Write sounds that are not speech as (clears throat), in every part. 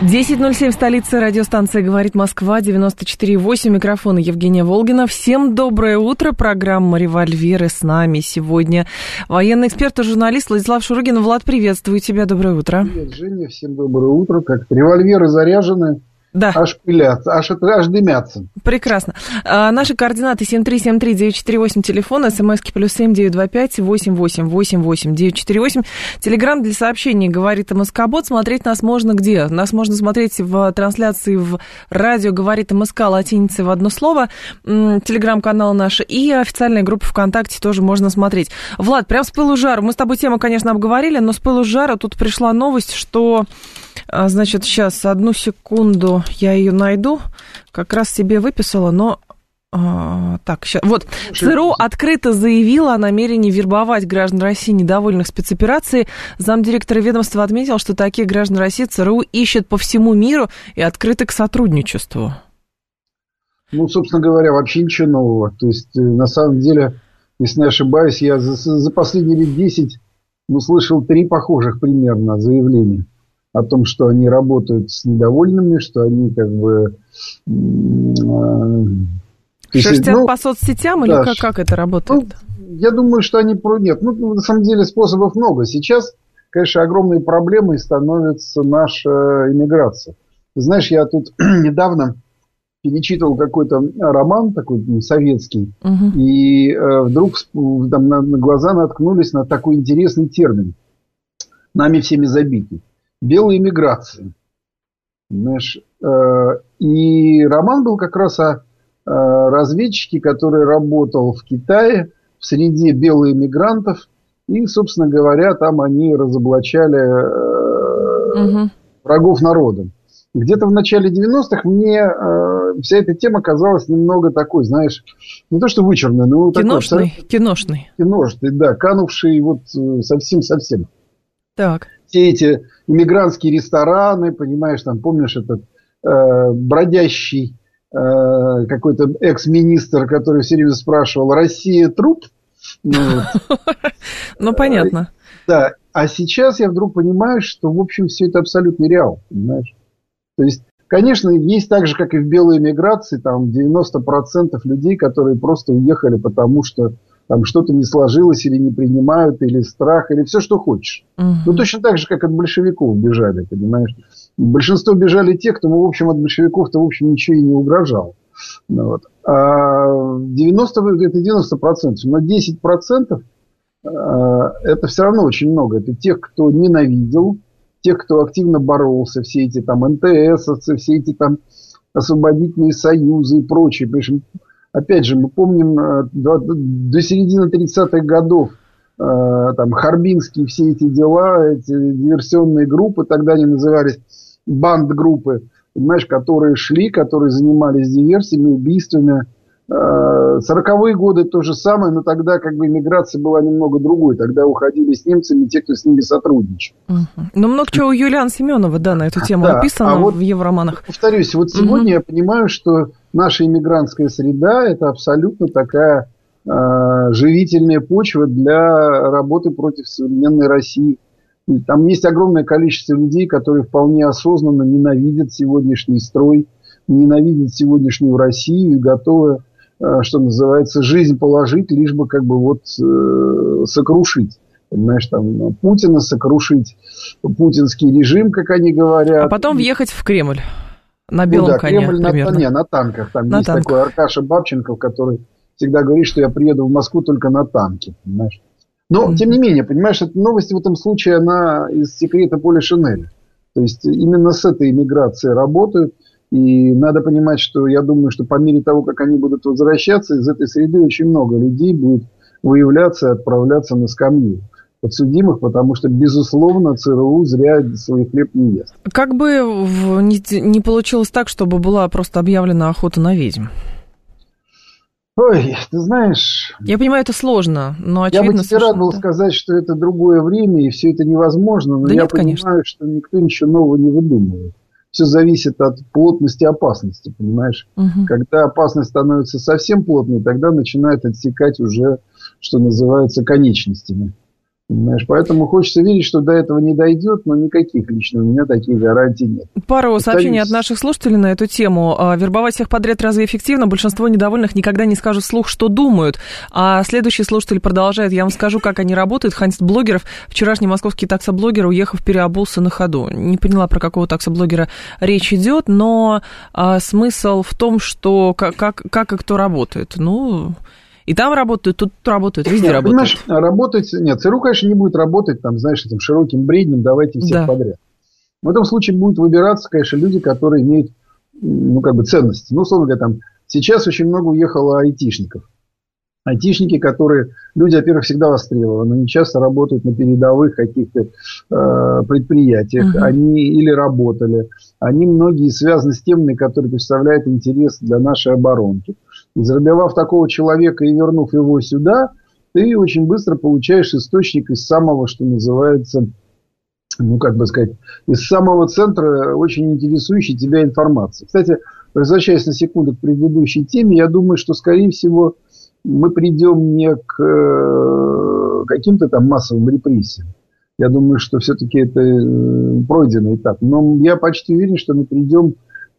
10.07 столица радиостанция «Говорит Москва», 94.8, микрофон Евгения Волгина. Всем доброе утро, программа «Револьверы» с нами сегодня. Военный эксперт и журналист Владислав Шурыгин. Влад, приветствую тебя, доброе утро. Привет, Женя, всем доброе утро. Как револьверы заряжены, да. Аж пылятся, аж, аж дымятся. Прекрасно. А, наши координаты 7373948, телефон, смски плюс семь девять два пять восемь восемь восемь восемь девять четыре восемь. Телеграмм для сообщений говорит МСК-бот. Смотреть нас можно где? Нас можно смотреть в трансляции в радио говорит МСК латиницей в одно слово. Телеграм-канал наш и официальная группа ВКонтакте тоже можно смотреть. Влад, прям с пылу жару. Мы с тобой тему, конечно, обговорили, но с пылу жара тут пришла новость, что значит, сейчас, одну секунду, я ее найду. Как раз себе выписала, но а, так, сейчас. Вот, ЦРУ открыто заявила о намерении вербовать граждан России, недовольных спецоперацией. Замдиректора ведомства отметил, что такие граждан России ЦРУ ищет по всему миру и открыты к сотрудничеству. Ну, собственно говоря, вообще ничего нового. То есть, э, на самом деле, если не ошибаюсь, я за, за последние лет 10 ну, слышал три похожих примерно заявления о том, что они работают с недовольными, что они как бы... Э, Шерстят ну, по соцсетям или да, как, как это работает? Ну, я думаю, что они... Нет, ну, на самом деле способов много. Сейчас, конечно, огромной проблемой становится наша иммиграция. знаешь, я тут (clears throat) недавно перечитывал какой-то роман такой ну, советский, угу. и э, вдруг там, на, на глаза наткнулись на такой интересный термин, нами всеми забитый белой эмиграции. Знаешь, э, и роман был как раз о э, разведчике, который работал в Китае в среде белых эмигрантов. И, собственно говоря, там они разоблачали угу. врагов народа. Где-то в начале 90-х мне э, вся эта тема казалась немного такой, знаешь, не то что вычурной, но киношный, такой... Киношный. Киношный, да, канувший вот совсем-совсем. Так. Все эти иммигрантские рестораны, понимаешь, там, помнишь, этот э, бродящий э, какой-то экс-министр, который все время спрашивал, Россия труп? Ну, (laughs) ну понятно. Да, а сейчас я вдруг понимаю, что, в общем, все это абсолютно реал, понимаешь? То есть, конечно, есть так же, как и в белой эмиграции, там 90% людей, которые просто уехали, потому что там что-то не сложилось или не принимают, или страх, или все, что хочешь. Угу. Ну, точно так же, как от большевиков бежали, понимаешь. Большинство бежали те, кто, в общем, от большевиков-то, в общем, ничего и не угрожал. Ну, вот. А 90, это 90%, но 10% а, это все равно очень много. Это тех, кто ненавидел, тех, кто активно боролся, все эти там НТС, все эти там освободительные союзы и прочее. Причем опять же, мы помним э, до, до середины 30-х годов э, там Харбинские все эти дела, эти диверсионные группы, тогда они назывались банд-группы, понимаешь, которые шли, которые занимались диверсиями, убийствами. Э, сороковые годы то же самое, но тогда как бы иммиграция была немного другой. Тогда уходили с немцами те, кто с ними сотрудничал. Угу. Ну, много чего у Юлиана Семенова, да, на эту тему да, описано а вот, в Евроманах. Повторюсь, вот сегодня угу. я понимаю, что наша иммигрантская среда – это абсолютно такая э, живительная почва для работы против современной России. Там есть огромное количество людей, которые вполне осознанно ненавидят сегодняшний строй, ненавидят сегодняшнюю Россию и готовы, э, что называется, жизнь положить, лишь бы как бы вот э, сокрушить. Понимаешь, там Путина сокрушить, путинский режим, как они говорят. А потом въехать в Кремль. На белом ну, да, коне, Кремль примерно. на, не, на танках. Там на есть танках. такой Аркаша Бабченков, который всегда говорит, что я приеду в Москву только на танке. Понимаешь? Но, mm-hmm. тем не менее, понимаешь, эта новость в этом случае, она из секрета поля Шинеля. То есть, именно с этой иммиграцией работают. И надо понимать, что я думаю, что по мере того, как они будут возвращаться, из этой среды очень много людей будет выявляться и отправляться на скамью подсудимых, потому что, безусловно, ЦРУ зря свой хлеб не ест. Как бы не, получилось так, чтобы была просто объявлена охота на ведьм? Ой, ты знаешь... Я понимаю, это сложно, но очевидно... Я бы тебе рад был сказать, что это другое время, и все это невозможно, но да я нет, понимаю, конечно. что никто ничего нового не выдумывает. Все зависит от плотности опасности, понимаешь? Угу. Когда опасность становится совсем плотной, тогда начинает отсекать уже, что называется, конечностями. Понимаешь? Поэтому хочется верить, что до этого не дойдет, но никаких лично у меня таких гарантий нет. Пару Остаюсь. сообщений от наших слушателей на эту тему. А, Вербовать всех подряд разве эффективно? Большинство недовольных никогда не скажут вслух, что думают. А следующий слушатель продолжает. Я вам скажу, как они работают. Хантит блогеров. Вчерашний московский таксоблогер, уехав, переобулся на ходу. Не поняла, про какого таксоблогера речь идет, но а, смысл в том, что как, как, как и кто работает. Ну, и там работают, тут работают, везде нет, работают. Понимаешь, работать... Нет, ЦРУ, конечно, не будет работать, там, знаешь, этим широким бреднем, давайте всех Да. подряд. В этом случае будут выбираться, конечно, люди, которые имеют, ну, как бы, ценности. Ну, условно говоря, там, сейчас очень много уехало айтишников. Айтишники, которые, люди, во-первых, всегда востребованы, они часто работают на передовых каких-то э, предприятиях, Мгм. они или работали, они многие связаны с темами, которые представляют интерес для нашей оборонки. Заработав такого человека и вернув его сюда, ты очень быстро получаешь источник из самого, что называется, ну, как бы сказать, из самого центра очень интересующей тебя информации. Кстати, возвращаясь на секунду к предыдущей теме, я думаю, что, скорее всего, мы придем не к э, каким-то там массовым репрессиям. Я думаю, что все-таки это э, пройденный этап. Но я почти уверен, что мы придем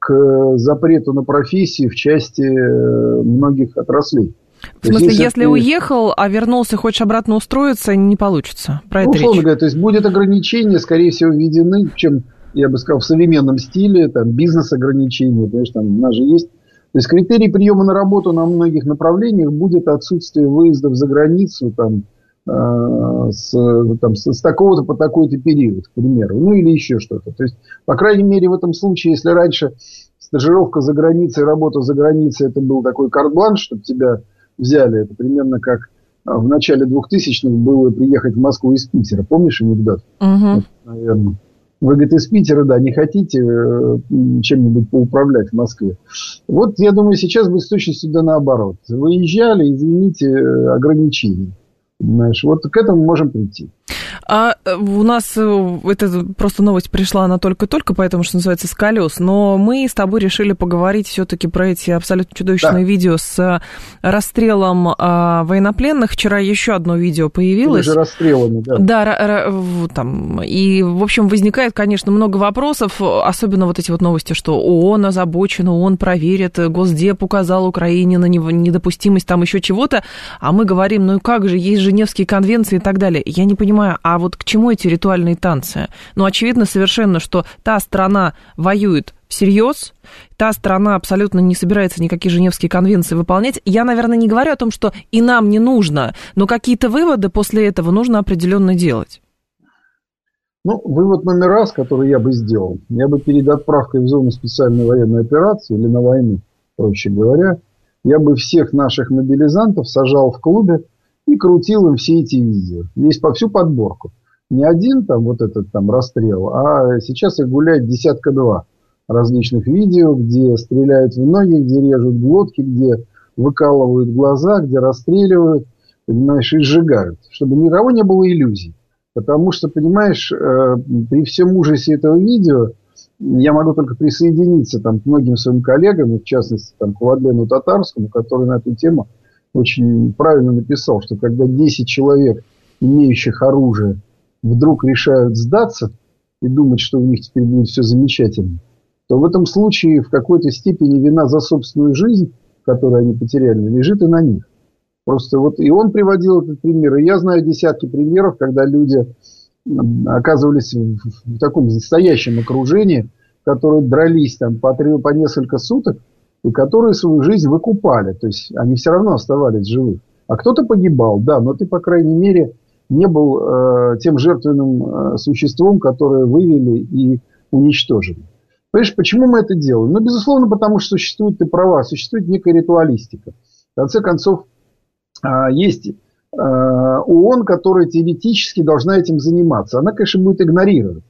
запрету на профессии в части э, многих отраслей. В То есть, смысле, если, ты- уехал, а вернулся, хочешь обратно устроиться, не получится. Про Ну, это условно речь. говоря, то есть будет ограничения, скорее всего, введены, чем, я бы сказал, в современном стиле, там, бизнес-ограничения, понимаешь, там, у нас же есть. То есть критерий приема на работу на многих направлениях будет отсутствие выездов за границу, там, э, с, там, с, с такого-то по такой-то период, к примеру, ну или еще что-то. То есть, по крайней мере, в этом случае, если раньше стажировка за границей, работа за границей, это был такой карт-бланш, чтобы тебя взяли, это примерно как а, в начале 2000-х было приехать в Москву из Питера. Помнишь анекдот? Мгм. Наверное. Вы, говорит, из Питера, да, не хотите э, чем-нибудь поуправлять в Москве. Вот, я думаю, сейчас будет с точностью да наоборот. Выезжали, извините, э, ограничения. Понимаешь, вот к этому можем прийти. А э, у нас э, это просто новость пришла, она только-только, поэтому, что называется, с колес. Но мы с тобой решили поговорить все-таки про эти абсолютно чудовищные Да. видео с э, расстрелом а, военнопленных. Вчера еще одно видео появилось. же расстрелами, да. Да, ра- в- там, и, в общем, возникает, конечно, много вопросов, особенно вот эти вот новости, что ООН озабочен, ООН проверит, Госдеп указал Украине на недопустимость там еще чего-то, а мы говорим, ну и как же, есть Женевские конвенции и так далее. Я не понимаю, а вот к чему эти ритуальные танцы? Ну, очевидно совершенно, что та страна воюет всерьез, та страна абсолютно не собирается никакие Женевские конвенции выполнять. Я, наверное, не говорю о том, что и нам не нужно, но какие-то выводы после этого нужно определенно делать. Ну, вывод номер раз, который я бы сделал, я бы перед отправкой в зону специальной военной операции или на войну, проще говоря, я бы всех наших мобилизантов сажал в клубе и крутил им все эти видео. Весь по всю подборку. Не один там вот этот там расстрел, а сейчас их гуляет десятка два различных видео, где стреляют в ноги, где режут глотки, где выкалывают глаза, где расстреливают, понимаешь, и сжигают. Чтобы никого не было иллюзий. Потому что, понимаешь, э, при всем ужасе этого видео я могу только присоединиться там, к многим своим коллегам, в частности там, к Владлену Татарскому, который на эту тему очень правильно написал, что когда 10 человек, имеющих оружие, вдруг решают сдаться и думать, что у них теперь будет все замечательно, то в этом случае в какой-то степени вина за собственную жизнь, которую они потеряли, лежит и на них. Просто вот и он приводил этот пример, и я знаю десятки примеров, когда люди оказывались в, таком настоящем окружении, которые дрались там по, три, по несколько суток, и которые свою жизнь выкупали. То есть они все равно оставались живых. А кто-то погибал, да, но ты, по крайней мере, не был э, тем жертвенным э, существом, которое вывели и уничтожили. Понимаешь, почему мы это делаем? Ну, безусловно, потому что существует, ты права, существует некая ритуалистика. В конце концов, э, есть э, ООН, которая теоретически должна этим заниматься. Она, конечно, будет игнорировать.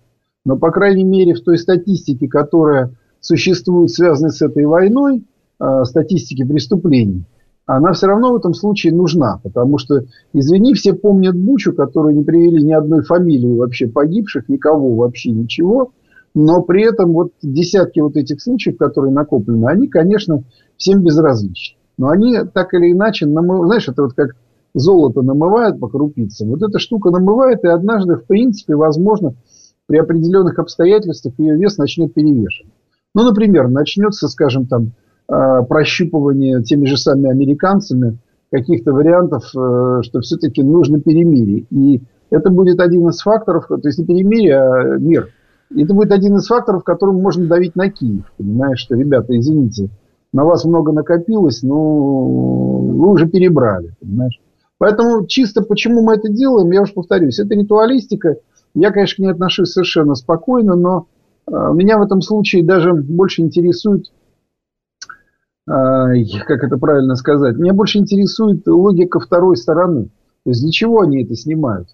Но, по крайней мере, в той статистике, которая существует, связанной с этой войной, э, статистике преступлений, она все равно в этом случае нужна, потому что, извини, все помнят Бучу, которую не привели ни одной фамилии вообще погибших, никого вообще ничего, но при этом вот десятки вот этих случаев, которые накоплены, они, конечно, всем безразличны. Но они так или иначе, знаешь, это вот как золото намывают по крупицам. Вот эта штука намывает, и однажды, в принципе, возможно, при определенных обстоятельствах ее вес начнет перевешивать. Ну, например, начнется, скажем, там, Э, прощупывание теми же самыми американцами каких-то вариантов, э, что все-таки нужно перемирие. И это будет один из факторов, то есть не перемирие, а мир. Это будет один из факторов, которым можно давить на Киев. Понимаешь, что, ребята, извините, на вас много накопилось, но вы уже перебрали. Понимаешь? Поэтому чисто почему мы это делаем, я уж повторюсь, это ритуалистика. Я, конечно, к ней отношусь совершенно спокойно, но меня в этом случае даже больше интересует как это правильно сказать, меня больше интересует логика второй стороны. То есть для чего они это снимают?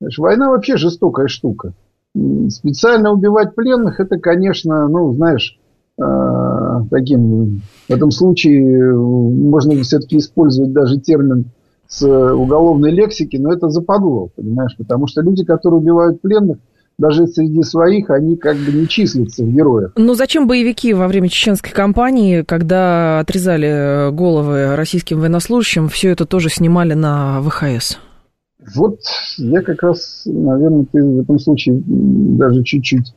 Знаешь, война вообще жестокая штука. Специально убивать пленных, это, конечно, ну, знаешь, а, таким, в этом случае можно все-таки использовать даже термин с уголовной лексики, но это западло, понимаешь, потому что люди, которые убивают пленных, даже среди своих они как бы не числятся в героях. Ну зачем боевики во время чеченской кампании, когда отрезали головы российским военнослужащим, все это тоже снимали на ВХС? Вот я как раз, наверное, ты в этом случае даже чуть-чуть,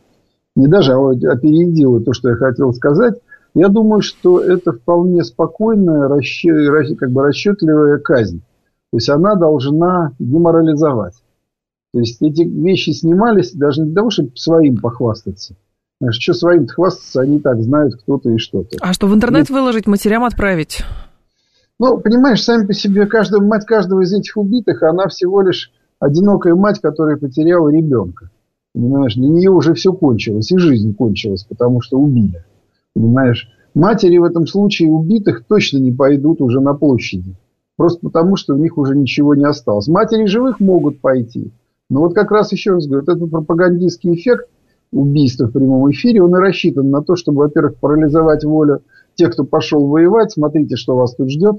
не даже, а опередила то, что я хотел сказать. Я думаю, что это вполне спокойная, расчет, как бы расчетливая казнь. То есть она должна деморализовать. То есть эти вещи снимались даже не для того, чтобы своим похвастаться. Знаешь, что своим хвастаться, они так знают кто-то и что-то. А что, в интернет и... выложить, матерям отправить? Ну, понимаешь, сами по себе, каждая мать каждого из этих убитых, она всего лишь одинокая мать, которая потеряла ребенка. Понимаешь, для нее уже все кончилось, и жизнь кончилась, потому что убили. Понимаешь, матери в этом случае убитых точно не пойдут уже на площади. Просто потому, что у них уже ничего не осталось. Матери живых могут пойти. Но вот как раз еще раз говорю, этот пропагандистский эффект убийства в прямом эфире, он и рассчитан на то, чтобы, во-первых, парализовать волю тех, кто пошел воевать, смотрите, что вас тут ждет,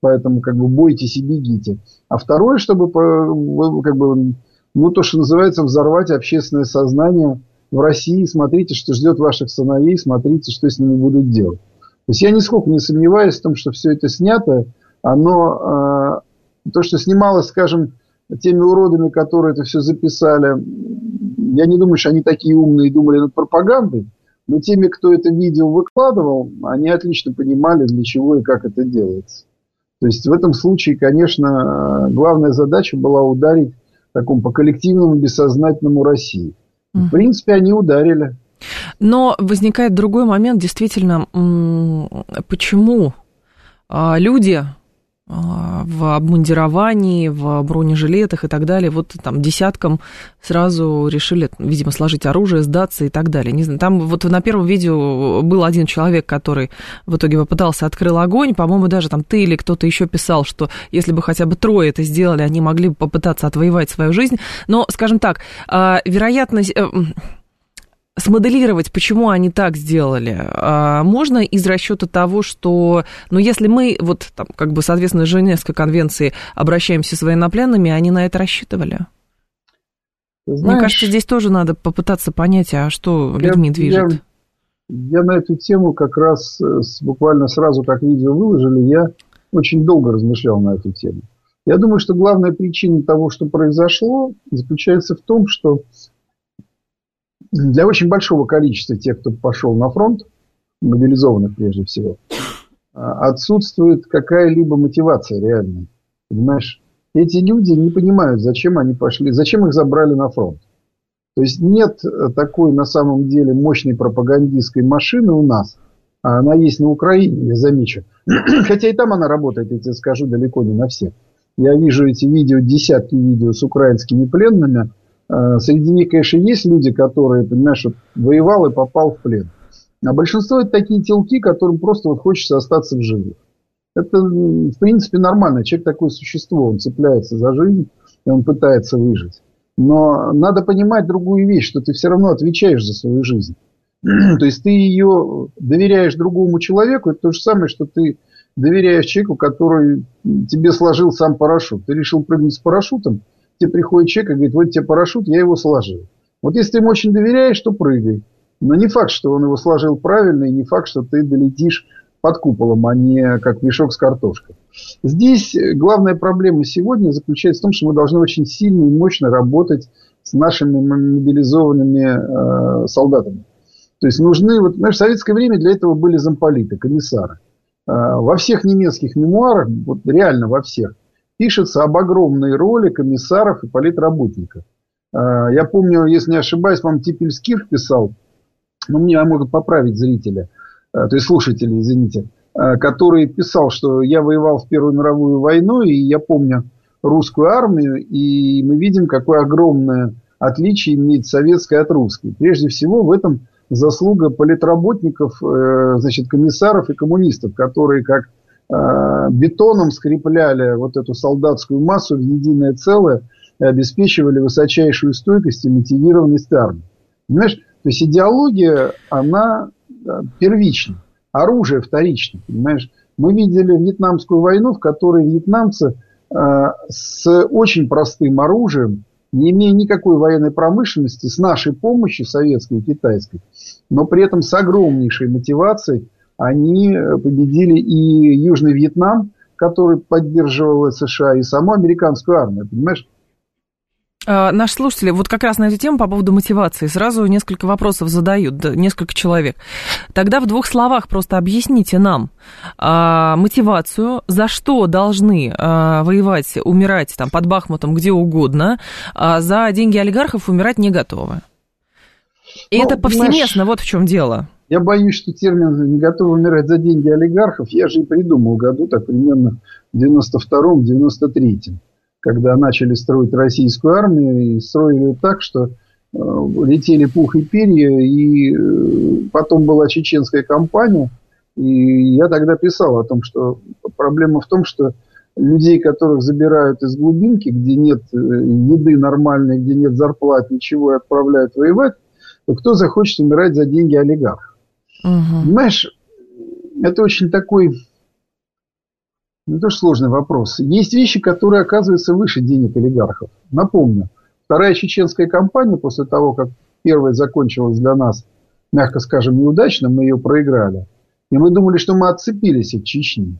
поэтому как бы бойтесь и бегите. А второе, чтобы как бы, ну, то, что называется, взорвать общественное сознание в России, смотрите, что ждет ваших сыновей, смотрите, что с ними будут делать. То есть я нисколько не сомневаюсь в том, что все это снято, оно, э, то, что снималось, скажем, теми уродами, которые это все записали, я не думаю, что они такие умные и думали над пропагандой, но теми, кто это видео выкладывал, они отлично понимали, для чего и как это делается. То есть в этом случае, конечно, главная задача была ударить такому по коллективному бессознательному России. В принципе, они ударили. Но возникает другой момент, действительно, почему а, люди, в обмундировании, в бронежилетах и так далее, вот там десяткам сразу решили, видимо, сложить оружие, сдаться и так далее. Не знаю, там вот на первом видео был один человек, который в итоге попытался, открыл огонь, по-моему, даже там ты или кто-то еще писал, что если бы хотя бы трое это сделали, они могли бы попытаться отвоевать свою жизнь. Но, скажем так, а, вероятность э, смоделировать, почему они так сделали, а, можно из расчета того, что, ну, если мы, вот, там, как бы, соответственно, Женевской конвенции обращаемся с военнопленными, они на это рассчитывали? Знаешь, Мне кажется, здесь тоже надо попытаться понять, а что я, людьми движет. Я, я на эту тему как раз э, буквально сразу, как видео выложили, я очень долго размышлял на эту тему. Я думаю, что главная причина того, что произошло, заключается в том, что для очень большого количества тех, кто пошел на фронт, мобилизованных прежде всего, а, отсутствует какая-либо мотивация реальная. Понимаешь? Эти люди не понимают, зачем они пошли, зачем их забрали на фронт. То есть нет такой на самом деле мощной пропагандистской машины у нас, а она есть на Украине, я замечу. (clears throat) Хотя и там она работает, я тебе скажу, далеко не на всех. Я вижу эти видео, десятки видео с украинскими пленными, Э, среди них, конечно, есть люди, которые, понимаешь, воевал и попал в плен. А большинство это такие телки, которым просто вот хочется остаться в живых. Это, в принципе, нормально. Человек такое существо, он цепляется за жизнь, и он пытается выжить. Но надо понимать другую вещь, что ты все равно отвечаешь за свою жизнь. (clears throat) То есть ты ее доверяешь другому человеку, это то же самое, что ты доверяешь человеку, который тебе сложил сам парашют. Ты решил прыгнуть с парашютом, тебе приходит человек и говорит, вот тебе парашют, я его сложил. Вот если ты ему очень доверяешь, то прыгай. Но не факт, что он его сложил правильно, и не факт, что ты долетишь под куполом, а не как мешок с картошкой. Здесь главная проблема сегодня заключается в том, что мы должны очень сильно и мощно работать с нашими мобилизованными э, солдатами. То есть нужны, вот, знаешь, в советское время для этого были замполиты, комиссары. Э, во всех немецких мемуарах, вот реально во всех, пишется об огромной роли комиссаров и политработников. Э, я помню, если не ошибаюсь, вам Типельских писал, ну, мне могут поправить зрители, э, то есть слушатели, извините, э, который писал, что я воевал в Первую мировую войну, и я помню русскую армию, и мы видим, какое огромное отличие имеет советская от русской. Прежде всего в этом заслуга политработников, значит, комиссаров и коммунистов, которые как бетоном скрепляли вот эту солдатскую массу в единое целое и обеспечивали высочайшую стойкость и мотивированность армии. Понимаешь, то есть идеология, она первична, оружие вторично, понимаешь. Мы видели Вьетнамскую войну, в которой вьетнамцы э, с очень простым оружием, не имея никакой военной промышленности, с нашей помощью, советской и китайской, но при этом с огромнейшей мотивацией, они победили и Южный Вьетнам, который поддерживал США, и саму американскую армию, понимаешь. А, наши слушатели вот как раз на эту тему по поводу мотивации сразу несколько вопросов задают, несколько человек. Тогда в двух словах просто объясните нам а, мотивацию, за что должны а, воевать, умирать там под Бахмутом где угодно, а за деньги олигархов умирать не готовы. И ну, это повсеместно, знаешь, вот в чем дело. Я боюсь, что термин «не готовы умирать за деньги олигархов» я же и придумал году, так примерно в 92-93 когда начали строить российскую армию, и строили так, что э, летели пух и перья, и э, потом была чеченская кампания, и я тогда писал о том, что проблема в том, что людей, которых забирают из глубинки, где нет э, еды нормальной, где нет зарплат, ничего, и отправляют воевать, то кто захочет умирать за деньги олигархов? Угу. Понимаешь, это очень такой не то, что сложный вопрос. Есть вещи, которые оказываются выше денег олигархов. Напомню, вторая чеченская кампания, после того, как первая закончилась для нас, мягко скажем, неудачно, мы ее проиграли. И мы думали, что мы отцепились от Чечни.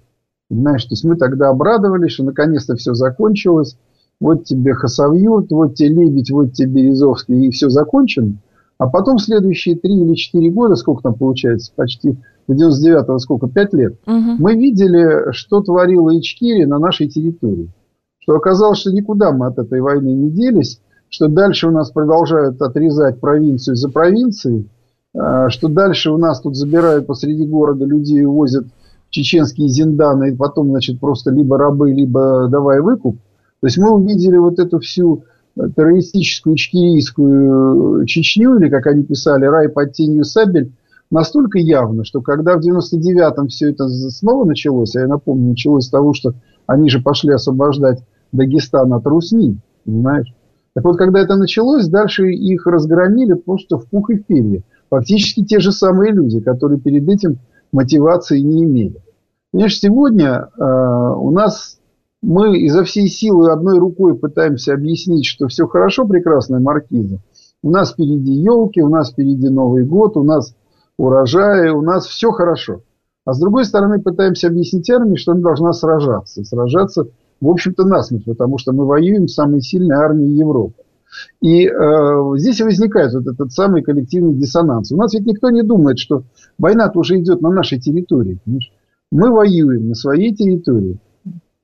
Понимаешь, то есть мы тогда обрадовались, что наконец-то все закончилось. Вот тебе Хасавюрт, вот тебе Лебедь, вот тебе Березовский, и все закончено. А потом следующие три или четыре года, сколько там получается, почти до 99-го сколько, пять лет, угу. мы видели, что творила Ичкири на нашей территории. Что оказалось, что никуда мы от этой войны не делись, что дальше у нас продолжают отрезать провинцию за провинцией, а, что дальше у нас тут забирают посреди города людей, увозят чеченские зинданы, и потом, значит, просто либо рабы, либо давай выкуп. То есть мы увидели вот эту всю террористическую ичкирийскую Чечню, или, как они писали, рай под тенью сабель, настолько явно, что когда в 99-м все это снова началось, а я напомню, началось с того, что они же пошли освобождать Дагестан от Русни, понимаешь? Так вот, когда это началось, дальше их разгромили просто в пух и перья. Фактически те же самые люди, которые перед этим мотивации не имели. Понимаешь, сегодня э, у нас мы изо всей силы одной рукой пытаемся объяснить, что все хорошо, прекрасная маркиза. У нас впереди елки, у нас впереди Новый год, у нас урожаи, у нас все хорошо. А с другой стороны пытаемся объяснить армии, что она должна сражаться. Сражаться, в общем-то, насмерть, потому что мы воюем с самой сильной армией Европы. И э, здесь возникает вот этот самый коллективный диссонанс. У нас ведь никто не думает, что война-то уже идет на нашей территории. Понимаешь? Мы воюем на своей территории.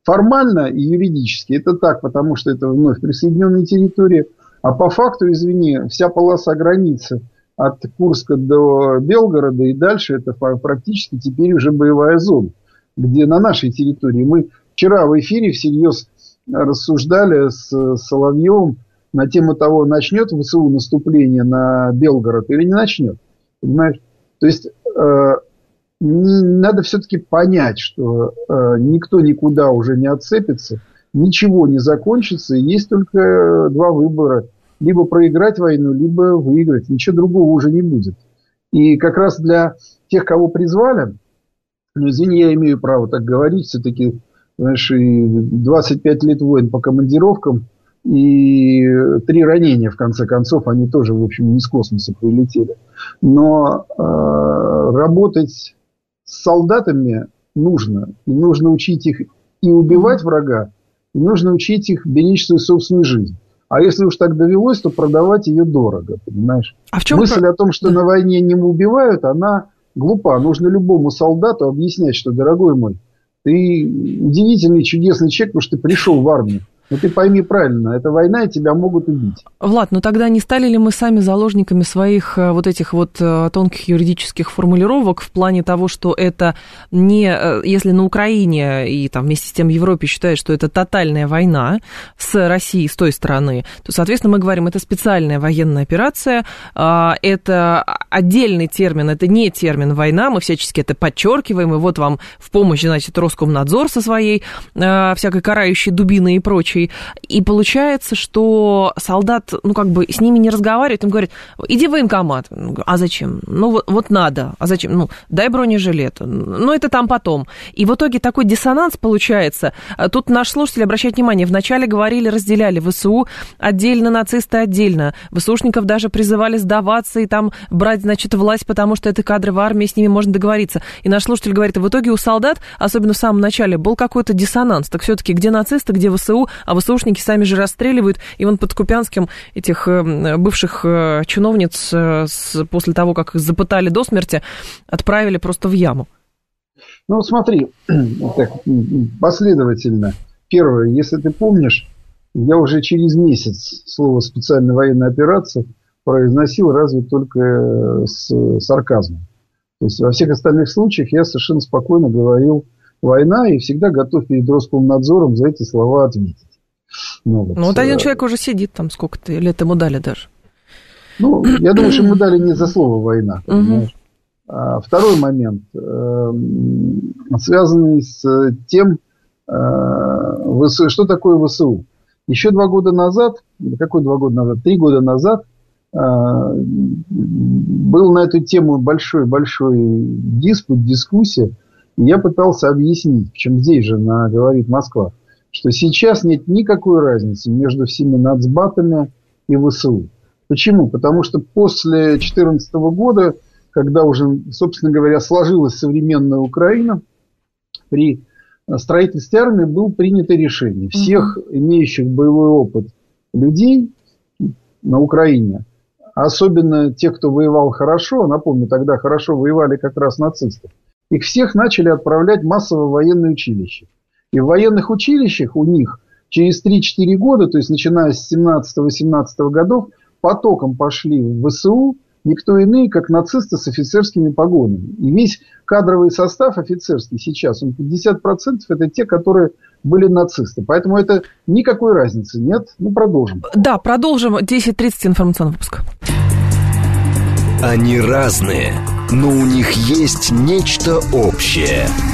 Формально и юридически это так, потому что это вновь присоединенная территория. А по факту, извини, вся полоса границы от Курска до Белгорода и дальше это практически теперь уже боевая зона, где на нашей территории. Мы вчера в эфире всерьез рассуждали с Соловьевым на тему того, начнет ВСУ наступление на Белгород или не начнет. Понимаешь? То есть э, надо все-таки понять, что э, никто никуда уже не отцепится, ничего не закончится, и есть только два выбора. Либо проиграть войну, либо выиграть. Ничего другого уже не будет. И как раз для тех, кого призвали, Ну, извини, я имею право так говорить. Все-таки, знаешь, 25 лет войн по командировкам и три ранения, в конце концов, они тоже, в общем, не с космоса прилетели. Но э, работать с солдатами нужно. И нужно учить их и убивать врага, и нужно учить их беречь свою собственную жизнь. А если уж так довелось, то продавать ее дорого, понимаешь? А в чем Мысль про... о том, что да. на войне не убивают, она глупа. Нужно любому солдату объяснять, что, дорогой мой, ты удивительный, чудесный человек, потому что ты пришел в армию. Но ты пойми правильно, это война, и тебя могут убить. Влад, ну тогда не стали ли мы сами заложниками своих э, вот этих вот э, тонких юридических формулировок в плане того, что это не, э, если на Украине и там вместе с тем Европе считают, что это тотальная война с Россией с той стороны, то, соответственно, мы говорим, это специальная военная операция, а, это отдельный термин, это не термин война, мы всячески это подчеркиваем, и вот вам в помощь, значит, Роскомнадзор со своей всякой карающей дубиной и прочее, случай. И получается, что солдат, ну, как бы с ними не разговаривает, им говорит, иди в военкомат. А зачем? Ну, вот, вот надо. А зачем? Ну, дай бронежилет. Ну, это там потом. И в итоге такой диссонанс получается. Тут наш слушатель обращает внимание, вначале говорили, разделяли ВСУ отдельно, нацисты отдельно. ВСУшников даже призывали сдаваться и там брать, значит, власть, потому что это кадры в армии, с ними можно договориться. И наш слушатель говорит, в итоге у солдат, особенно в самом начале, был какой-то диссонанс. Так все-таки где нацисты, где ВСУ, а ВСУшники сами же расстреливают. И вон под Купянским этих э, бывших э, чиновниц э, после того, как их запытали до смерти, отправили просто в яму. Ну, смотри, (clears throat) так, последовательно. Первое, если ты помнишь, я уже через месяц слово «специальная военная операция» произносил разве только с сарказмом. То есть во всех остальных случаях я совершенно спокойно говорил «война» и всегда готов перед Роскомнадзором за эти слова ответить. Ну, вот, ну, вот один э, человек уже сидит там сколько-то, или это ему дали даже? Ну, я думаю, что ему (clears throat) дали не за слово «война», понимаешь? А, второй момент, э, связанный с тем, э, что такое ВСУ. Еще два года назад, какой два года назад, три года назад, был на эту тему большой-большой диспут, дискуссия. я пытался объяснить, в чем здесь же на, говорит Москва, что сейчас нет никакой разницы между всеми нацбатами и ВСУ. Почему? Потому что после 2014 года, когда уже, собственно говоря, сложилась современная Украина, при строительстве армии было принято решение всех имеющих боевой опыт людей на Украине, особенно тех, кто воевал хорошо, напомню, тогда хорошо воевали как раз нацисты, их всех начали отправлять массово в военные училища. И в военных училищах у них через 3-4 года, то есть начиная с 17-18 годов, потоком пошли в ВСУ никто иные, как нацисты с офицерскими погонами. И весь кадровый состав офицерский сейчас, он 50% это те, которые были нацисты. Поэтому это никакой разницы нет. Ну, продолжим. Да, продолжим. 10.30 информационный выпуск. Они разные, но у них есть нечто общее –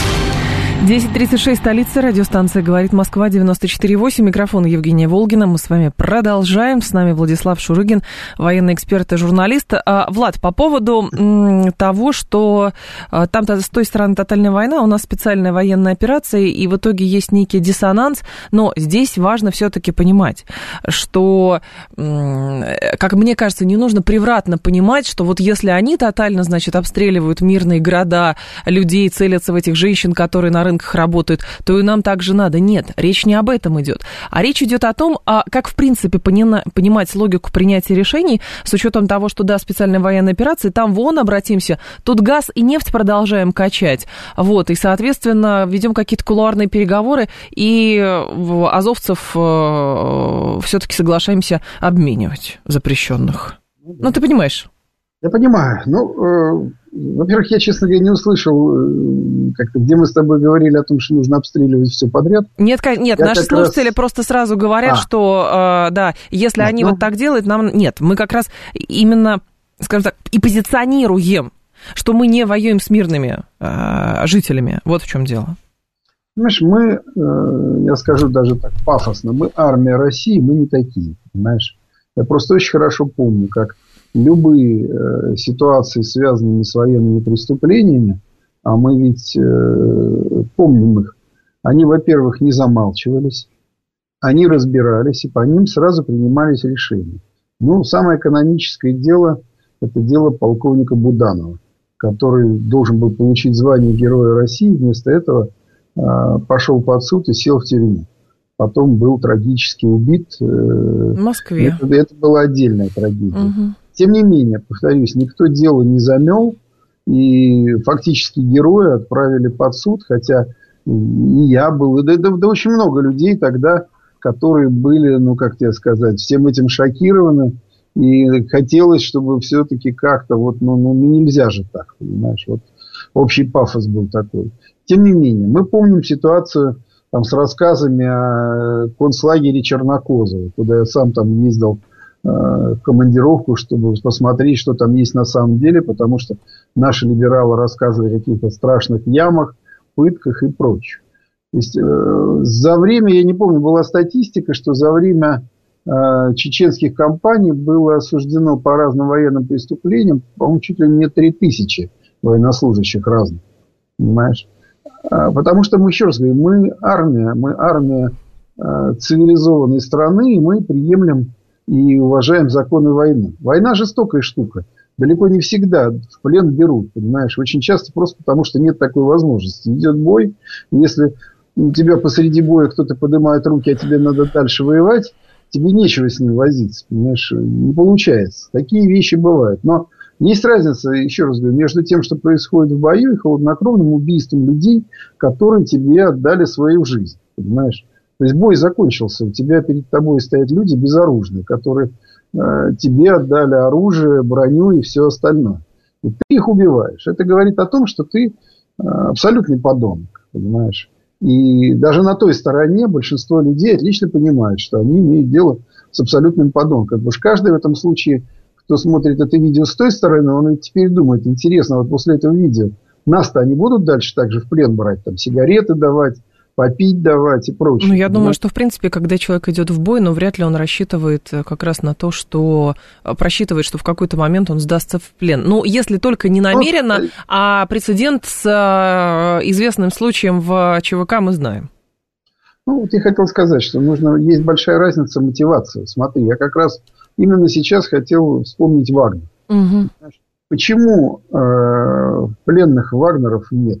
10.36, столица, радиостанция «Говорит Москва», 94.8, микрофон Евгения Волгина. Мы с вами продолжаем. С нами Владислав Шурыгин, военный эксперт и журналист. А, Влад, по поводу того, что а, там с той стороны тотальная война, у нас специальная военная операция, и в итоге есть некий диссонанс, но здесь важно все-таки понимать, что, как мне кажется, не нужно превратно понимать, что вот если они тотально, значит, обстреливают мирные города, людей, целятся в этих женщин, которые на рынках работают, то и нам также надо. Нет, речь не об этом идет. А речь идет о том, а как в принципе понимать логику принятия решений с учетом того, что да, специальная военная операция, там вон обратимся, тут газ и нефть продолжаем качать. Вот, и, соответственно, ведем какие-то кулуарные переговоры, и азовцев э, все-таки соглашаемся обменивать запрещенных. Ну, ты понимаешь? Я понимаю. Ну, э, во-первых, я, честно говоря, не услышал, э, как где мы с тобой говорили о том, что нужно обстреливать все подряд. Нет, нет, я наши слушатели раз... просто сразу говорят, а. что, э, да, если а, они ну... вот так делают, нам... Нет, мы как раз именно, скажем так, и позиционируем что мы не воюем с мирными э, жителями. Вот в чем дело. Понимаешь, мы, э, я скажу даже так пафосно, мы армия России, мы не такие, понимаешь? Я просто очень хорошо помню, как любые э, ситуации, связанные с военными преступлениями, а мы ведь э, помним их, они, во-первых, не замалчивались, они разбирались, и по ним сразу принимались решения. Ну, самое каноническое дело – это дело полковника Буданова, который должен был получить звание Героя России, вместо этого э, пошел под суд и сел в тюрьму. Потом был трагически убит. Э, в Москве. Это, это была отдельная трагедия. Угу. Тем не менее, повторюсь, никто дело не замел, и фактически героя отправили под суд, хотя и я был, и да, да, да очень много людей тогда, которые были, ну, как тебе сказать, всем этим шокированы, и хотелось, чтобы все-таки как-то вот, ну, ну, нельзя же так, понимаешь, вот общий пафос был такой. Тем не менее, мы помним ситуацию там с рассказами о концлагере Чернокозово, куда я сам там ездил командировку, чтобы посмотреть, что там есть на самом деле, потому что наши либералы рассказывали о каких-то страшных ямах, пытках и прочем. То есть, э, за время, я не помню, была статистика, что за время э, чеченских кампаний было осуждено по разным военным преступлениям, по-моему, чуть ли не 3000 военнослужащих разных. Понимаешь? А, потому что мы еще раз говорим, мы армия, мы армия э, цивилизованной страны, и мы приемлем и уважаем законы войны. Война жестокая штука. Далеко не всегда в плен берут, понимаешь. Очень часто просто потому, что нет такой возможности. Идет бой, если тебя посреди боя кто-то поднимает руки, а тебе надо дальше воевать, тебе нечего с ним возиться, понимаешь, не получается. Такие вещи бывают. Но есть разница, еще раз говорю, между тем, что происходит в бою и холоднокровным убийством людей, которые тебе отдали свою жизнь, понимаешь. То есть бой закончился, у тебя перед тобой стоят люди безоружные, которые э, тебе отдали оружие, броню и все остальное. И ты их убиваешь. Это говорит о том, что ты э, абсолютный подонок, понимаешь. И даже на той стороне большинство людей отлично понимают, что они имеют дело с абсолютным подонком. Потому что каждый в этом случае, кто смотрит это видео с той стороны, он теперь думает, интересно, вот после этого видео нас-то они будут дальше также в плен брать, там сигареты давать, попить давать и прочее. Ну, я думаю, да? что, в принципе, когда человек идет в бой, но ну, вряд ли он рассчитывает э, как раз на то, что э, просчитывает, что в какой-то момент он сдастся в плен. Ну, если только не намеренно, вот. а прецедент с э, известным случаем в ЧВК мы знаем. Ну, вот я хотел сказать, что нужно, есть большая разница мотивации. Смотри, я как раз именно сейчас хотел вспомнить Вагнер. Угу. Почему э, пленных Вагнеров нет?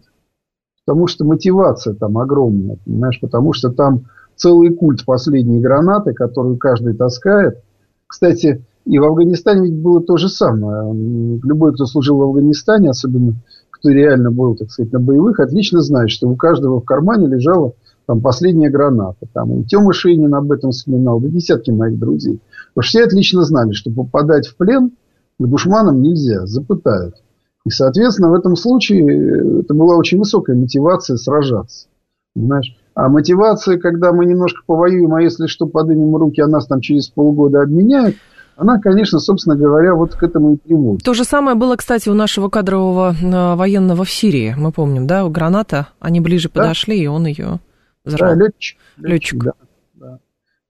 Потому что мотивация там огромная, понимаешь, потому что там целый культ последней гранаты, которую каждый таскает. Кстати, и в Афганистане ведь было то же самое. Любой, кто служил в Афганистане, особенно кто реально был, так сказать, на боевых, отлично знает, что у каждого в кармане лежала там последняя граната. Там, и Тёма Шейнин об этом вспоминал, да десятки моих друзей. Потому что все отлично знали, что попадать в плен к душманам нельзя, запытают. И, соответственно, в этом случае э, это была очень высокая мотивация сражаться. Понимаешь? А мотивация, когда мы немножко повоюем, а если что, поднимем руки, а нас там через полгода обменяют, она, конечно, собственно говоря, вот к этому и приводит. То же самое было, кстати, у нашего кадрового э, военного в Сирии, мы помним, да, граната, они ближе да? подошли, и он ее взорвал. Да, летчик. Летчик. летчик. Да, да.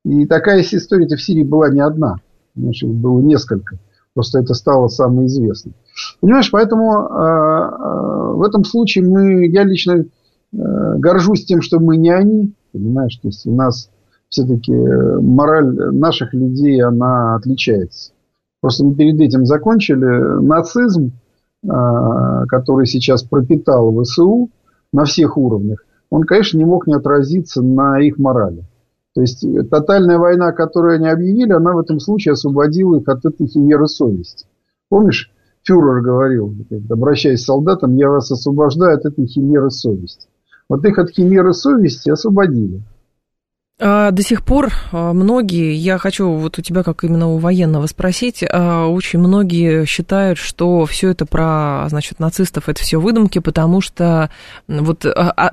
И такая история-то в Сирии была не одна, значит, было несколько. Просто это стало самой известной. Понимаешь, поэтому э, э, в этом случае мы, я лично э, горжусь тем, что мы не они. Понимаешь, то есть у нас все-таки мораль наших людей, она отличается. Просто мы перед этим закончили нацизм, э, который сейчас пропитал ВСУ на всех уровнях. Он, конечно, не мог не отразиться на их морали. То есть тотальная война, которую они объявили, она в этом случае освободила их от этой химеры совести. Помнишь, фюрер говорил, обращаясь к солдатам, я вас освобождаю от этой химеры совести. Вот их от химеры совести освободили. А, до сих пор а, многие, я хочу вот у тебя как именно у военного спросить, а, очень многие считают, что все это про, значит, нацистов, это все выдумки, потому что вот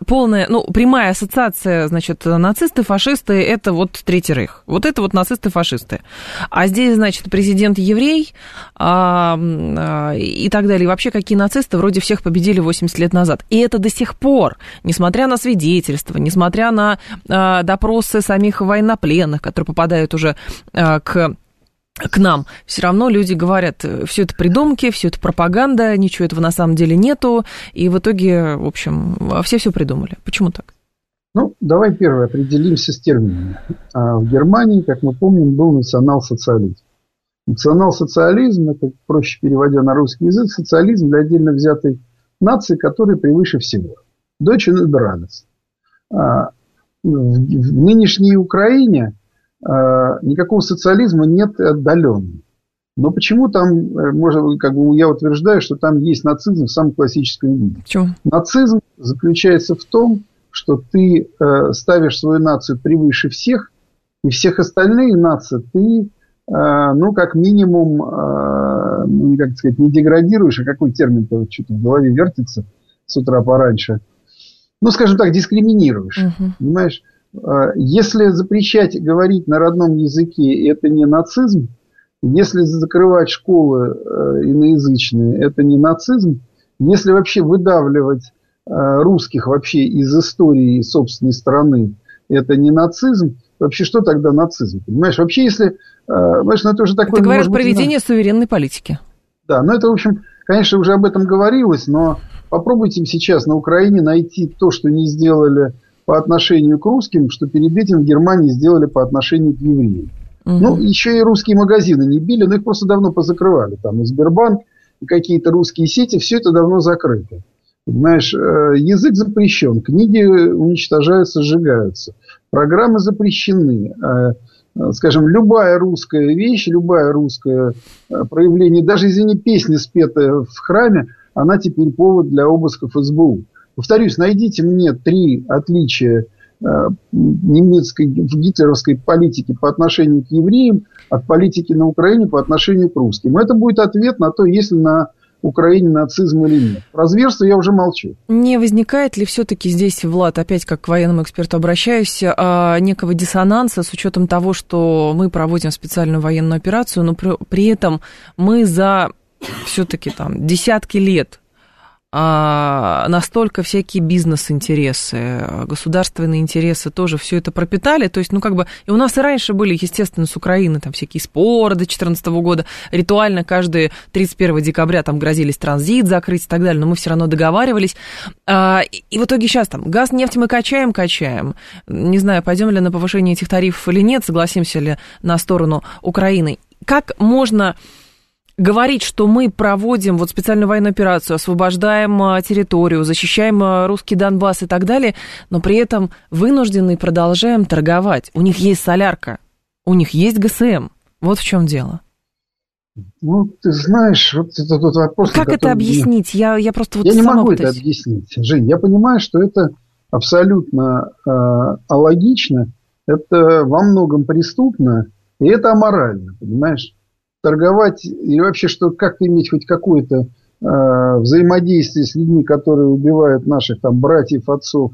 полная, ну, прямая ассоциация, значит, нацисты, фашисты, это вот Третий Рейх. Вот это вот нацисты-фашисты. А здесь, значит, президент еврей и так далее. И вообще, какие нацисты вроде всех победили 80 лет назад. И это до сих пор, несмотря на свидетельства, несмотря на допросы реакция самих военнопленных, которые попадают уже э, к к нам. Все равно люди говорят, все это придумки, все это пропаганда, ничего этого на самом деле нету. И в итоге, в общем, все все придумали. Почему так? Ну, давай первое определимся с терминами. А в Германии, как мы помним, был национал-социализм. Национал-социализм, это проще переводя на русский язык, социализм для отдельно взятой нации, которая превыше всего. Дочь Бранец в нынешней Украине э, никакого социализма нет отдаленно. Но почему там, э, может, как бы я утверждаю, что там есть нацизм в самом классическом виде? Почему? Нацизм заключается в том, что ты э, ставишь свою нацию превыше всех, и всех остальных наций ты, ну, как минимум, ну, как сказать, не деградируешь, а какой термин-то что-то в голове вертится с утра пораньше – ну, скажем так, дискриминируешь. Угу. Понимаешь? А, если запрещать говорить на родном языке, это не нацизм. Если закрывать школы э, иноязычные, это не нацизм. Если вообще выдавливать э, русских вообще из истории собственной страны, это не нацизм. Вообще, что тогда нацизм? Понимаешь, вообще, если... Э, понимаешь, ну, это уже такое... Это говорят проведение быть, суверенной политики. Да, ну это, в общем, конечно, уже об этом говорилось, но Попробуйте сейчас на Украине найти то, что не сделали по отношению к русским, что перед этим в Германии сделали по отношению к евреям. Угу. Ну, еще и русские магазины не били, но их просто давно позакрывали. Там и Сбербанк, и какие-то русские сети, все это давно закрыто. Понимаешь, э, язык запрещен, книги уничтожаются, сжигаются, программы запрещены. Э, э, скажем, любая русская вещь, любое русское проявление, даже, извини, песня, спетая в храме, она теперь повод для обысков СБУ. Повторюсь, найдите мне три отличия э, немецкой, гитлеровской политики по отношению к евреям от политики на Украине по отношению к русским. Это будет ответ на то, если на Украине нацизм или нет. Про зверство я уже молчу. Не возникает ли все-таки здесь, Влад, опять как к военному эксперту обращаюсь, а, некого диссонанса с учетом того, что мы проводим специальную военную операцию, но при этом мы за все-таки там десятки лет а настолько всякие бизнес-интересы, государственные интересы тоже все это пропитали. То есть, ну, как бы, и у нас и раньше были, естественно, с Украины там всякие споры до 2014 года. Ритуально каждые 31 декабря там грозились транзит закрыть и так далее, но мы все равно договаривались. А, и в итоге сейчас там газ, нефть мы качаем, качаем. Не знаю, пойдем ли на повышение этих тарифов или нет, согласимся ли на сторону Украины. Как можно говорить, что мы проводим вот специальную военную операцию, освобождаем а, территорию, защищаем а, русский Донбасс и так далее, но при этом вынуждены продолжаем торговать. У них есть солярка, у них есть ГСМ. Вот в чем дело. Ну, ты знаешь, вот это тот вопрос... Как это объяснить? Я, я просто вот Я не могу пытаюсь. это объяснить. Жень, я понимаю, что это абсолютно э, алогично, это во многом преступно, и это аморально, понимаешь? Торговать и вообще что как-то иметь хоть какое-то э, взаимодействие с людьми, которые убивают наших там братьев, отцов,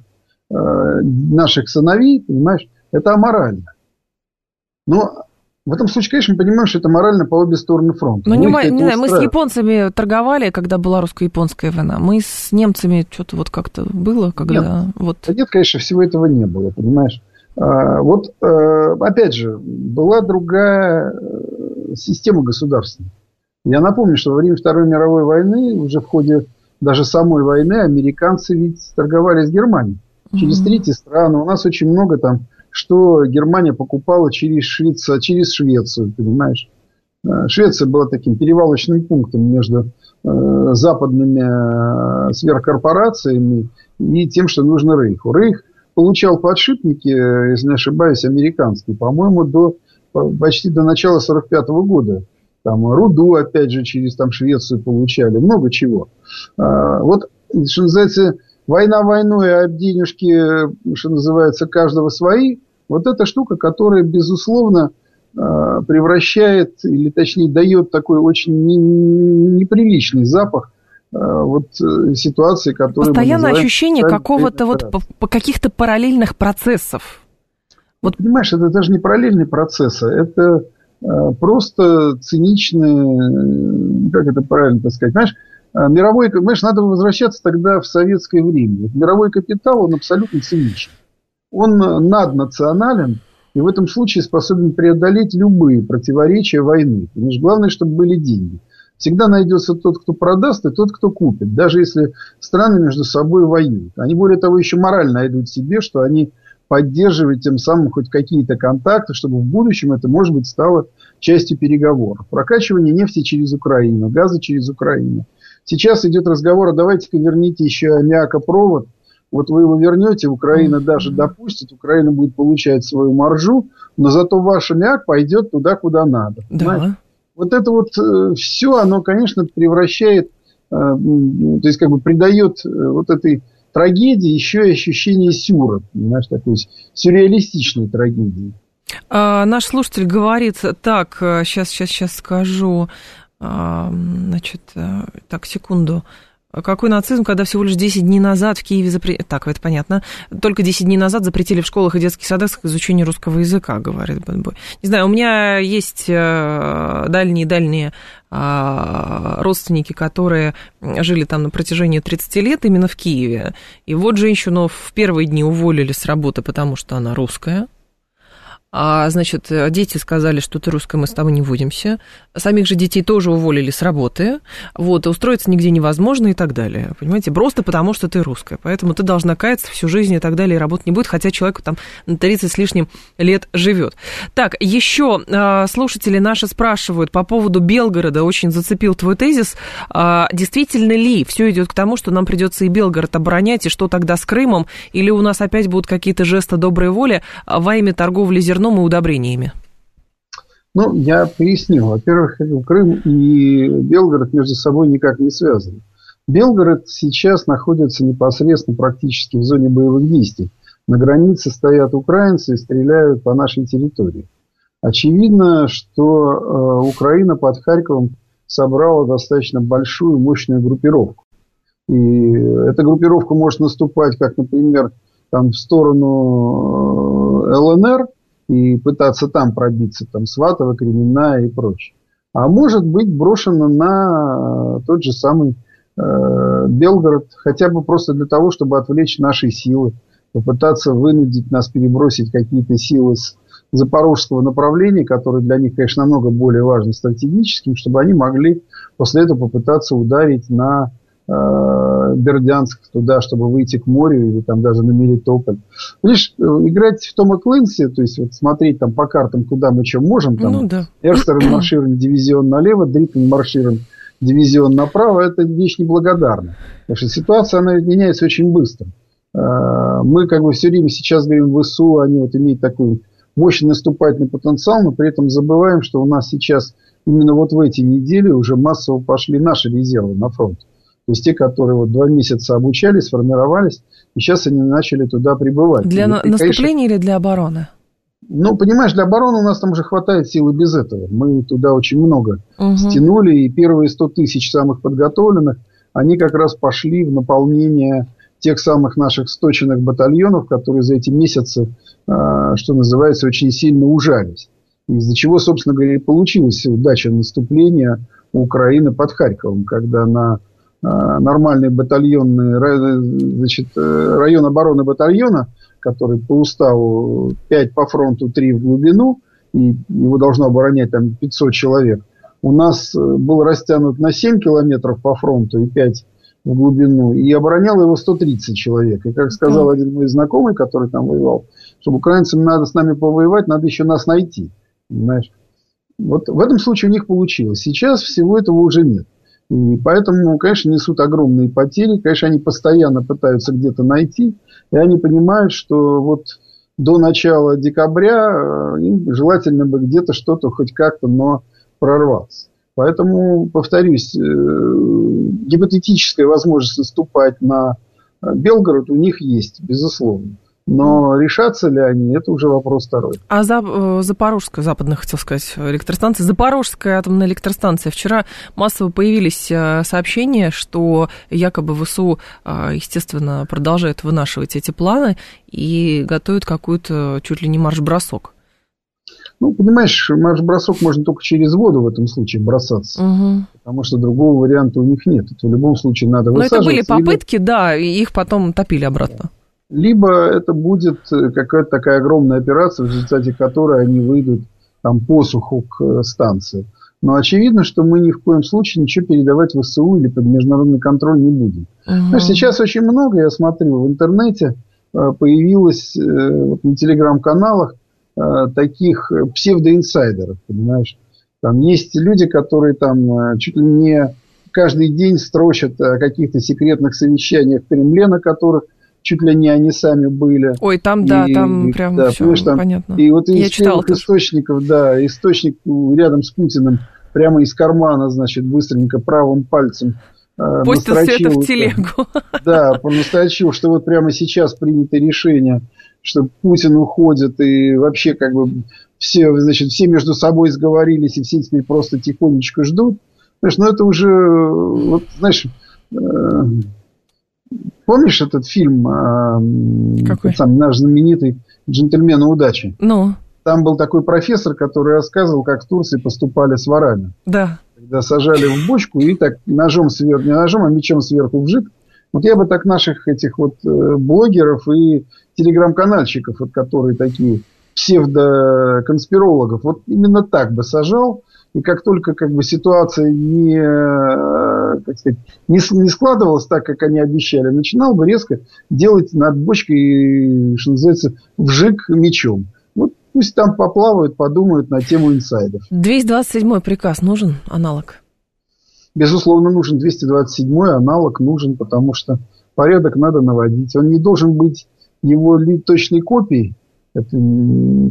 э, наших сыновей, понимаешь, это аморально. Но в этом случае, конечно, мы понимаем, что это морально по обе стороны фронта. Ну, не, не, знаю, мы с японцами торговали, когда была русско-японская война. Мы с немцами что-то вот как-то было, когда... Нет, вот... нет, конечно, всего этого не было, понимаешь. А, вот, э, опять же, была другая систему государственную. Я напомню, что во время Второй мировой войны, уже в ходе даже самой войны, американцы ведь торговали с Германией. Через mm-hmm. третьи страны. У нас очень много там, что Германия покупала через, Швецию, через Швецию, понимаешь. Э, Швеция была таким перевалочным пунктом между э, западными э, сверхкорпорациями и тем, что нужно Рейху. Рейх получал подшипники, если не ошибаюсь, американские, по-моему, до почти до начала 45 -го года. Там руду, опять же, через там, Швецию получали, много чего. А, вот, что называется, война войной, а денежки, что называется, каждого свои. Вот эта штука, которая, безусловно, э, превращает, или точнее дает такой очень неприличный запах э, вот ситуации, которые Постоянное ощущение какого-то вот по каких-то параллельных процессов. Вот понимаешь, это даже не параллельные процессы, это просто циничные, как это правильно так сказать, понимаешь, мировой, понимаешь, надо возвращаться тогда в советское время. Мировой капитал, он абсолютно циничен он наднационален и в этом случае способен преодолеть любые противоречия войны. Потому главное, чтобы были деньги. Всегда найдется тот, кто продаст, и тот, кто купит, даже если страны между собой воюют. Они, более того, еще морально найдут себе, что они поддерживают тем самым хоть какие-то контакты, чтобы в будущем это, может быть, стало частью переговоров. Прокачивание нефти через Украину, газа через Украину. Сейчас идет разговор, а давайте-ка верните еще аммиакопровод вот вы его вернете, Украина даже допустит, Украина будет получать свою маржу, но зато ваш мяк пойдет туда, куда надо. Да. Вот это вот э, все, оно, конечно, превращает, э, то есть как бы придает э, вот этой трагедии еще и ощущение сюра, понимаешь, такой сюрреалистичной трагедии. А, наш слушатель говорит, так, сейчас, сейчас, сейчас скажу, а, значит, так, секунду. Какой нацизм, когда всего лишь 10 дней назад в Киеве запретили... Так, это понятно. Только 10 дней назад запретили в школах и детских садах изучение русского языка, говорит Бенбой. Не знаю, у меня есть дальние-дальние э, а, родственники, которые жили там на протяжении 30 лет именно в Киеве. И вот женщину в первые дни уволили с работы, потому что она русская. А, значит, дети сказали, что ты русская, мы с тобой не водимся. Самих же детей тоже уволили с работы. Вот, устроиться нигде невозможно и так далее. Понимаете, просто потому, что ты русская. Поэтому ты должна каяться всю жизнь и так далее, и работать не будет, хотя человек там на 30 с лишним лет живет. Так, еще а, слушатели наши спрашивают по поводу Белгорода. Очень зацепил твой тезис. А, действительно ли все идет к тому, что нам придется и Белгород оборонять, и что тогда с Крымом? Или у нас опять будут какие-то жесты доброй воли во имя торговли зерном зерном и удобрениями? Ну, я поясню. Во-первых, Крым и Белгород между собой никак не связаны. Белгород сейчас находится непосредственно практически в зоне боевых действий. На границе стоят украинцы и стреляют по нашей территории. Очевидно, что э, Украина под Харьковом собрала достаточно большую, мощную группировку. И эта группировка может наступать, как, например, там, в сторону э, ЛНР, и пытаться там пробиться, там, Сватово, Кременная и прочее. А может быть брошено на тот же самый э, Белгород, хотя бы просто для того, чтобы отвлечь наши силы, попытаться вынудить нас перебросить какие-то силы с запорожского направления, которое для них, конечно, намного более важно стратегическим, чтобы они могли после этого попытаться ударить на Э, Бердянск туда, чтобы выйти к морю или там даже на Мелитополь. Видишь, э, играть в Тома Клинси, то есть вот смотреть там по картам, куда мы что можем, там ну, да. (clears throat) Марширован дивизион налево, Дриттен марширован дивизион направо, это вещь неблагодарная. Потому что ситуация, она меняется очень быстро. Э, мы как бы все время сейчас говорим ВСУ, они вот имеют такой мощный наступательный потенциал, но при этом забываем, что у нас сейчас именно вот в эти недели уже массово пошли наши резервы на фронт. То есть те, которые вот два месяца обучались, сформировались, и сейчас они начали туда прибывать. Для и, наступления конечно, или для обороны? Ну, понимаешь, для обороны у нас там уже хватает силы без этого. Мы туда очень много угу. стянули, и первые 100 тысяч самых подготовленных, они как раз пошли в наполнение тех самых наших сточенных батальонов, которые за эти месяцы, а, что называется, очень сильно ужались. Из-за чего, собственно говоря, получилась удача наступления Украины под Харьковом, когда на нормальный батальонный значит, э, район обороны батальона, который по уставу 5 по фронту, 3 в глубину, и его должно оборонять там 500 человек, у нас э, был растянут на 7 километров по фронту и 5 в глубину, и оборонял его 130 человек. И как сказал один мой знакомый, который там воевал, чтобы украинцам надо с нами повоевать, надо еще нас найти. Понимаешь? Вот в этом случае у них получилось. Сейчас всего этого уже нет. И поэтому, конечно, несут огромные потери. Конечно, они постоянно пытаются где-то найти. И они понимают, что вот до начала декабря э, им желательно бы где-то что-то хоть как-то, но прорваться. Поэтому, повторюсь, э, гипотетическая возможность наступать на Белгород у них есть, безусловно. Но решатся ли они, это уже вопрос второй. А за, э, Запорожская, западная, хотел сказать, электростанция, Запорожская атомная электростанция. Вчера массово появились э, сообщения, что якобы ВСУ, э, естественно, продолжает вынашивать эти планы и готовит какую-то чуть ли не марш-бросок. Ну, понимаешь, марш-бросок можно только через воду в этом случае бросаться. Угу. Потому что другого варианта у них нет. Это в любом случае надо Но это были попытки, либо... да, и их потом топили обратно. Либо это будет э, какая-то такая огромная операция, в результате которой они выйдут там посуху к э, станции. Но очевидно, что мы ни в коем случае ничего передавать в СУ или под международный контроль не будем. Угу. сейчас очень много, я смотрю, в интернете э, появилось вот, на телеграм-каналах таких псевдоинсайдеров, понимаешь? Там есть люди, которые там чуть ли не каждый день строчат о каких-то секретных совещаниях в Кремле, на которых чуть ли не они сами были. Ой, там, да, и, там прям да, все там, понятно. И вот из первых источников, да, источник рядом с Путиным, прямо из кармана, значит, быстренько правым пальцем э, Постил все это в телегу. (laughs) Да, настрочил, что вот прямо сейчас принято решение, что Путин уходит, и вообще как бы все, значит, все между собой сговорились, и все теперь просто тихонечко ждут. Знаешь, ну это уже, вот, знаешь, э, Помнишь этот фильм, э, Какой? Сам, наш знаменитый «Джентльмены удачи»? Ну. Там был такой профессор, который рассказывал, как в Турции поступали с ворами. Да. Когда сажали в бочку и так ножом сверху, не ножом, а мечом сверху вжик. Вот я бы так наших этих вот э, блогеров и телеграм-канальщиков, вот, которые такие псевдоконспирологов, вот именно так бы сажал – и как только как бы, ситуация не, э, как сказать, не, не складывалась так, как они обещали, начинал бы резко делать над бочкой, что называется, вжик мечом. Вот пусть там поплавают, подумают на тему инсайдов. 227 приказ нужен, аналог? Безусловно, нужен 227 аналог нужен, потому что порядок надо наводить. Он не должен быть его точной копией. Это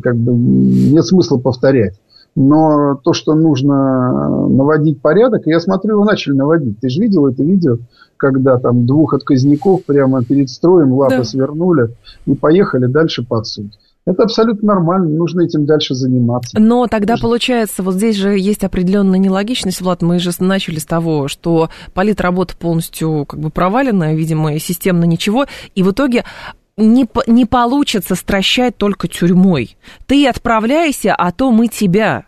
как бы нет смысла повторять. Но то, что нужно наводить порядок, я смотрю, вы начали наводить. Ты же видел это видео, когда там двух отказников прямо перед строем лапы да. свернули и поехали дальше под суд. Это абсолютно нормально, нужно этим дальше заниматься. Но тогда нужно. получается, вот здесь же есть определенная нелогичность, Влад, мы же начали с того, что политработа полностью как бы провалена, видимо, системно ничего, и в итоге не, не получится стращать только тюрьмой. Ты отправляйся, а то мы тебя.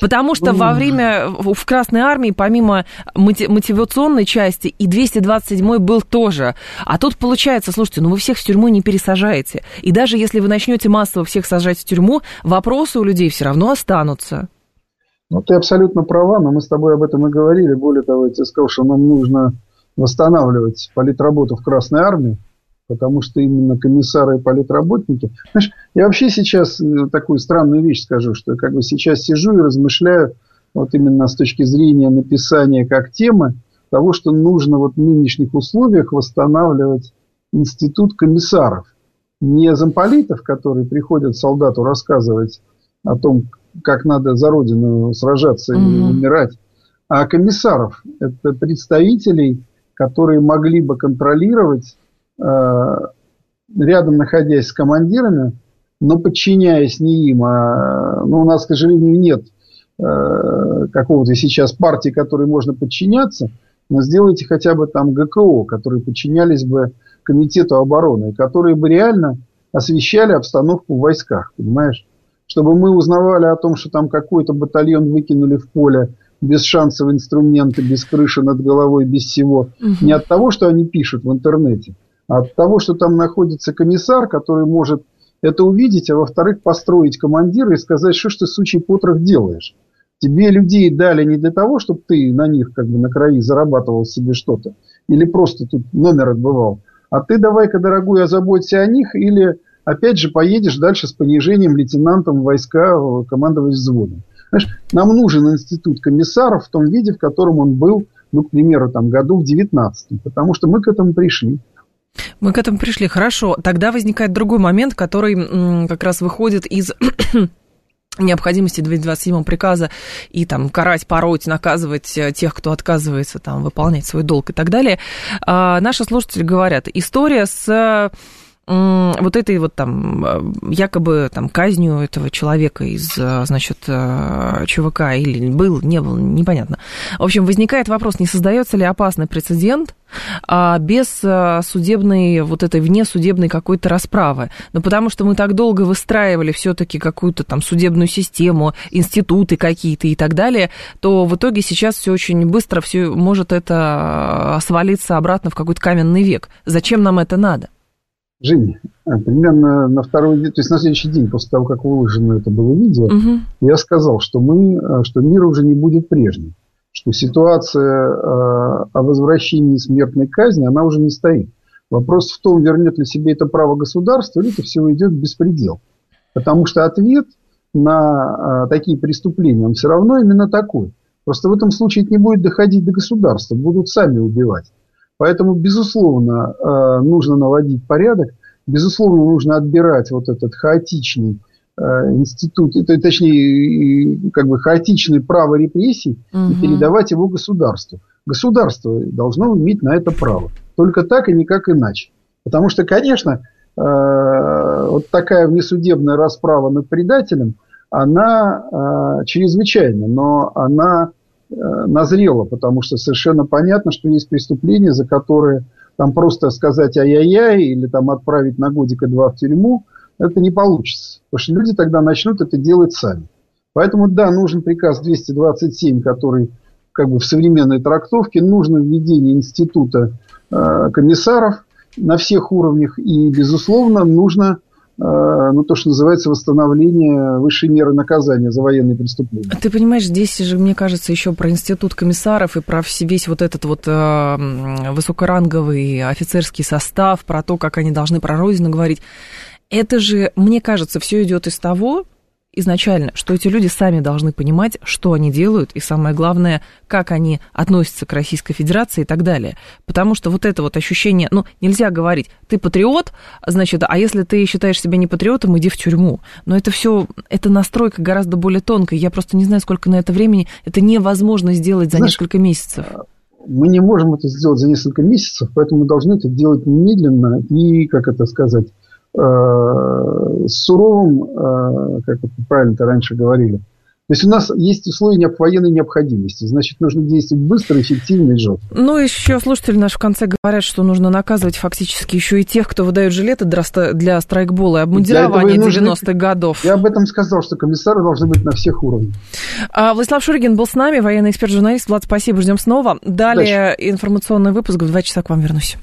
Потому что во время в Красной Армии, помимо мотивационной части, и 227 был тоже. А тут получается, слушайте, ну вы всех в тюрьму не пересажаете. И даже если вы начнете массово всех сажать в тюрьму, вопросы у людей все равно останутся. Ну, ты абсолютно права, но мы с тобой об этом и говорили. Более того, я тебе сказал, что нам нужно восстанавливать политработу в Красной Армии потому что именно комиссары и политработники... Знаешь, я вообще сейчас э, такую странную вещь скажу, что я как бы сейчас сижу и размышляю вот именно с точки зрения написания как темы того, что нужно вот в нынешних условиях восстанавливать институт комиссаров. Не замполитов, которые приходят солдату рассказывать о том, как надо за родину сражаться угу. и умирать, а комиссаров. Это представителей, которые могли бы контролировать рядом находясь с командирами, но подчиняясь не им, а ну, у нас, к сожалению, нет э, какого-то сейчас партии, которой можно подчиняться, но сделайте хотя бы там ГКО, которые подчинялись бы комитету обороны, которые бы реально освещали обстановку в войсках, понимаешь? Чтобы мы узнавали о том, что там какой-то батальон выкинули в поле без шансов инструменты, без крыши над головой, без всего. Угу. Не от того, что они пишут в интернете, от того, что там находится комиссар, который может это увидеть, а во-вторых, построить командира и сказать, что ж ты, сучий потрох, делаешь. Тебе людей дали не для того, чтобы ты на них как бы на крови зарабатывал себе что-то. Или просто тут номер отбывал. А ты давай-ка, дорогой, озаботься о них или опять же поедешь дальше с понижением лейтенантом войска командовать взводом. Знаешь, нам нужен институт комиссаров в том виде, в котором он был, ну, к примеру, там, году в 19 потому что мы к этому пришли. Мы к этому пришли. Хорошо. Тогда возникает другой момент, который как раз выходит из (coughs) необходимости 227 приказа и там карать, пороть, наказывать э, тех, кто отказывается там выполнять свой долг и так далее. А, наши слушатели говорят, история с вот этой вот там э, якобы там казнью этого человека из, э, значит, э, ЧВК или был, не был, непонятно. В общем, возникает вопрос, не создается ли опасный прецедент а, без судебной, вот этой внесудебной какой-то расправы. Ну, потому что мы так долго выстраивали все-таки какую-то там судебную систему, институты какие-то и так далее, то в итоге сейчас все очень быстро, все может это свалиться обратно в какой-то каменный век. Зачем нам это надо? Женя, а, примерно на второй день, то есть на следующий день после того, как выложено это было видео, угу. я сказал, что мы, а, что мир уже не будет прежним, что ситуация а, о возвращении смертной казни, она уже не стоит. Вопрос в том, вернет ли себе это право государства, или это все идет беспредел. Потому что ответ на такие преступления, он все равно именно такой. Просто в этом случае это не будет доходить до государства, будут сами убивать. Поэтому, безусловно, э, нужно наводить порядок, безусловно, нужно отбирать вот этот хаотичный э, институт, точнее, как бы хаотичное право репрессий угу. и передавать его государству. Государство должно иметь на это право. Только так и никак иначе. Потому что, конечно, э, вот такая внесудебная расправа над предателем, она чрезвычайна, но она Э, назрело, потому что совершенно понятно, что есть преступления, за которые там просто сказать ай-яй-яй или там отправить на годика два в тюрьму, это не получится. Потому что люди тогда начнут это делать сами. Поэтому, да, нужен приказ 227, который как бы в современной трактовке, нужно введение института э, комиссаров на всех уровнях и, безусловно, нужно Э, ну, то, что называется восстановление высшей меры наказания за военные преступления. Ты понимаешь, здесь же, мне кажется, еще про институт комиссаров и про весь вот этот вот э, высокоранговый офицерский состав, про то, как они должны про Родину говорить. Это же, мне кажется, все идет из того, изначально, что эти люди сами должны понимать, что они делают, и самое главное, как они относятся к Российской Федерации и так далее. Потому что вот это вот ощущение, ну, нельзя говорить, ты патриот, значит, а если ты считаешь себя не патриотом, иди в тюрьму. Но это все, это настройка гораздо более тонкая. Я просто не знаю, сколько на это времени. Это невозможно сделать за Знаешь, несколько месяцев. Мы не можем это сделать за несколько месяцев, поэтому мы должны это делать немедленно и, как это сказать, Э, с суровым, э, как вы правильно-то раньше говорили. То есть у нас есть условия военной необходимости. Значит, нужно действовать быстро, эффективно и жестко. Ну, еще слушатели наши в конце говорят, что нужно наказывать фактически еще и тех, кто выдает жилеты для страйкбола и обмундирования 90-х годов. Я об этом сказал, что комиссары должны быть на всех уровнях. А, Владислав Шуригин был с нами, военный эксперт-журналист. Влад, спасибо, ждем снова. Далее Дальше. информационный выпуск. В два часа к вам вернусь.